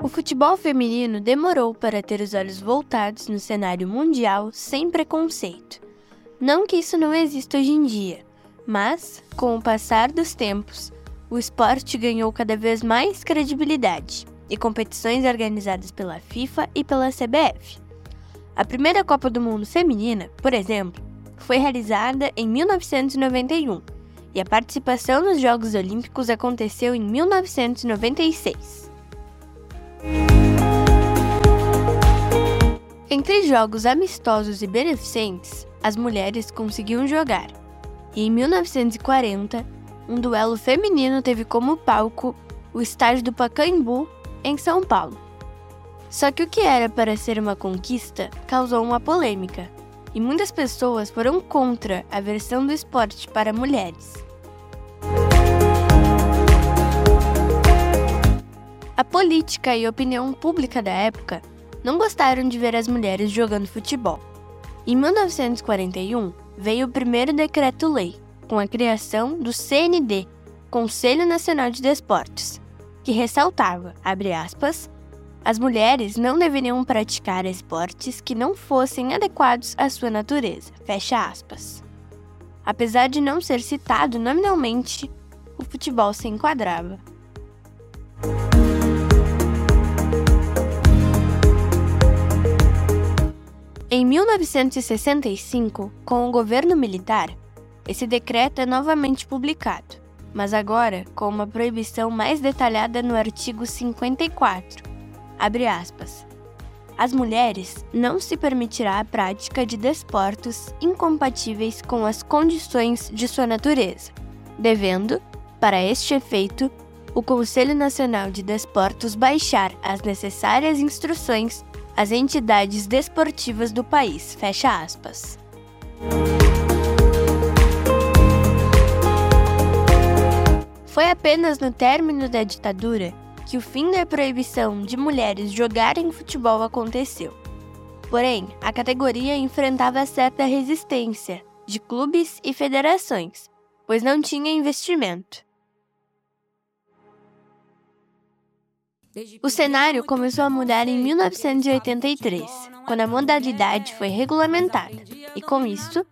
O futebol feminino demorou para ter os olhos voltados no cenário mundial sem preconceito. Não que isso não exista hoje em dia, mas, com o passar dos tempos, o esporte ganhou cada vez mais credibilidade e competições organizadas pela FIFA e pela CBF. A primeira Copa do Mundo feminina, por exemplo, foi realizada em 1991 e a participação nos Jogos Olímpicos aconteceu em 1996. Entre jogos amistosos e beneficentes, as mulheres conseguiam jogar. E em 1940, um duelo feminino teve como palco o estádio do Pacaembu, em São Paulo. Só que o que era para ser uma conquista causou uma polêmica, e muitas pessoas foram contra a versão do esporte para mulheres. Política e opinião pública da época não gostaram de ver as mulheres jogando futebol. Em 1941, veio o primeiro decreto-lei, com a criação do CND, Conselho Nacional de Desportos, que ressaltava, abre aspas, as mulheres não deveriam praticar esportes que não fossem adequados à sua natureza. Fecha aspas. Apesar de não ser citado nominalmente, o futebol se enquadrava. 1965, com o governo militar, esse decreto é novamente publicado, mas agora com uma proibição mais detalhada no artigo 54. Abre aspas. As mulheres não se permitirá a prática de desportos incompatíveis com as condições de sua natureza, devendo, para este efeito, o Conselho Nacional de Desportos baixar as necessárias instruções às entidades desportivas do país. Fecha aspas. Foi apenas no término da ditadura que o fim da proibição de mulheres jogarem futebol aconteceu. Porém, a categoria enfrentava certa resistência de clubes e federações, pois não tinha investimento. O cenário começou a mudar em 1983, quando a modalidade foi regulamentada, e com isso,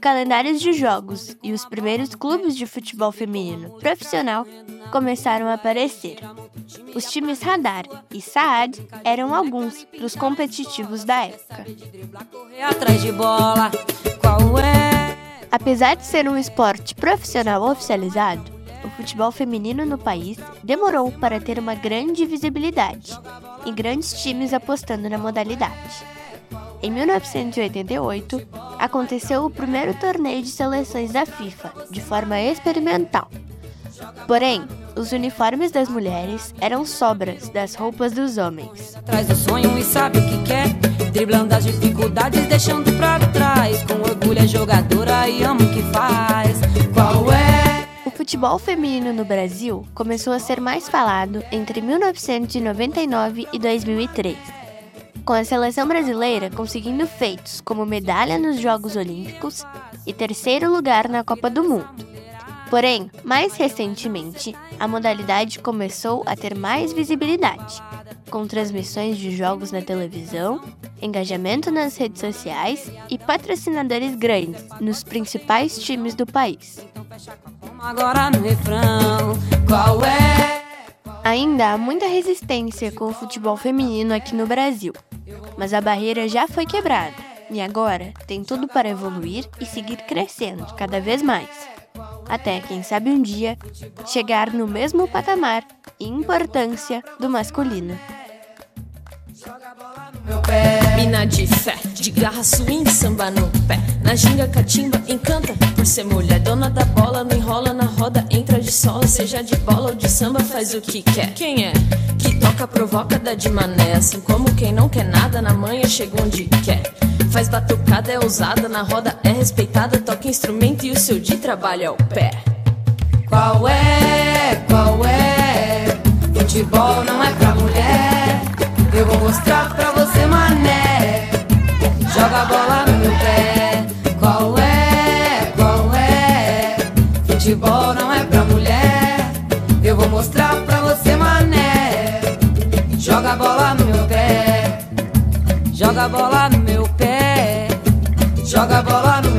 calendários de jogos e os primeiros clubes de futebol feminino profissional começaram a aparecer. Os times Radar e Saad eram alguns dos competitivos da época. Apesar de ser um esporte profissional oficializado, futebol feminino no país demorou para ter uma grande visibilidade e grandes times apostando na modalidade. Em 1988, aconteceu o primeiro torneio de seleções da FIFA, de forma experimental. Porém, os uniformes das mulheres eram sobras das roupas dos homens. Traz o sonho e sabe o que quer, driblando as dificuldades, deixando pra trás. Com orgulho é jogadora e ama o que faz. Qual é? Futebol feminino no Brasil começou a ser mais falado entre 1999 e 2003, com a seleção brasileira conseguindo feitos como medalha nos Jogos Olímpicos e terceiro lugar na Copa do Mundo. Porém, mais recentemente, a modalidade começou a ter mais visibilidade, com transmissões de jogos na televisão, engajamento nas redes sociais e patrocinadores grandes nos principais times do país. Agora no refrão, qual é? Ainda há muita resistência com o futebol feminino aqui no Brasil, mas a barreira já foi quebrada e agora tem tudo para evoluir e seguir crescendo cada vez mais. Até, quem sabe um dia, chegar no mesmo patamar e importância do masculino. Mina de fé, de garra, swing, samba no pé. Na ginga, catimba, encanta por ser mulher. Dona da bola, não enrola na roda, entra de sola. Seja de bola ou de samba, faz o que quer. Quem é? Que toca, provoca, dá de mané. Assim como quem não quer nada, na manhã chega onde quer. Faz batucada, é ousada, na roda é respeitada. Toca instrumento e o seu de trabalho é o pé. Qual é? Qual é? Futebol não é pra mulher. Futebol não é pra mulher. Eu vou mostrar pra você, mané. Joga a bola no meu pé. Joga a bola no meu pé. Joga a bola no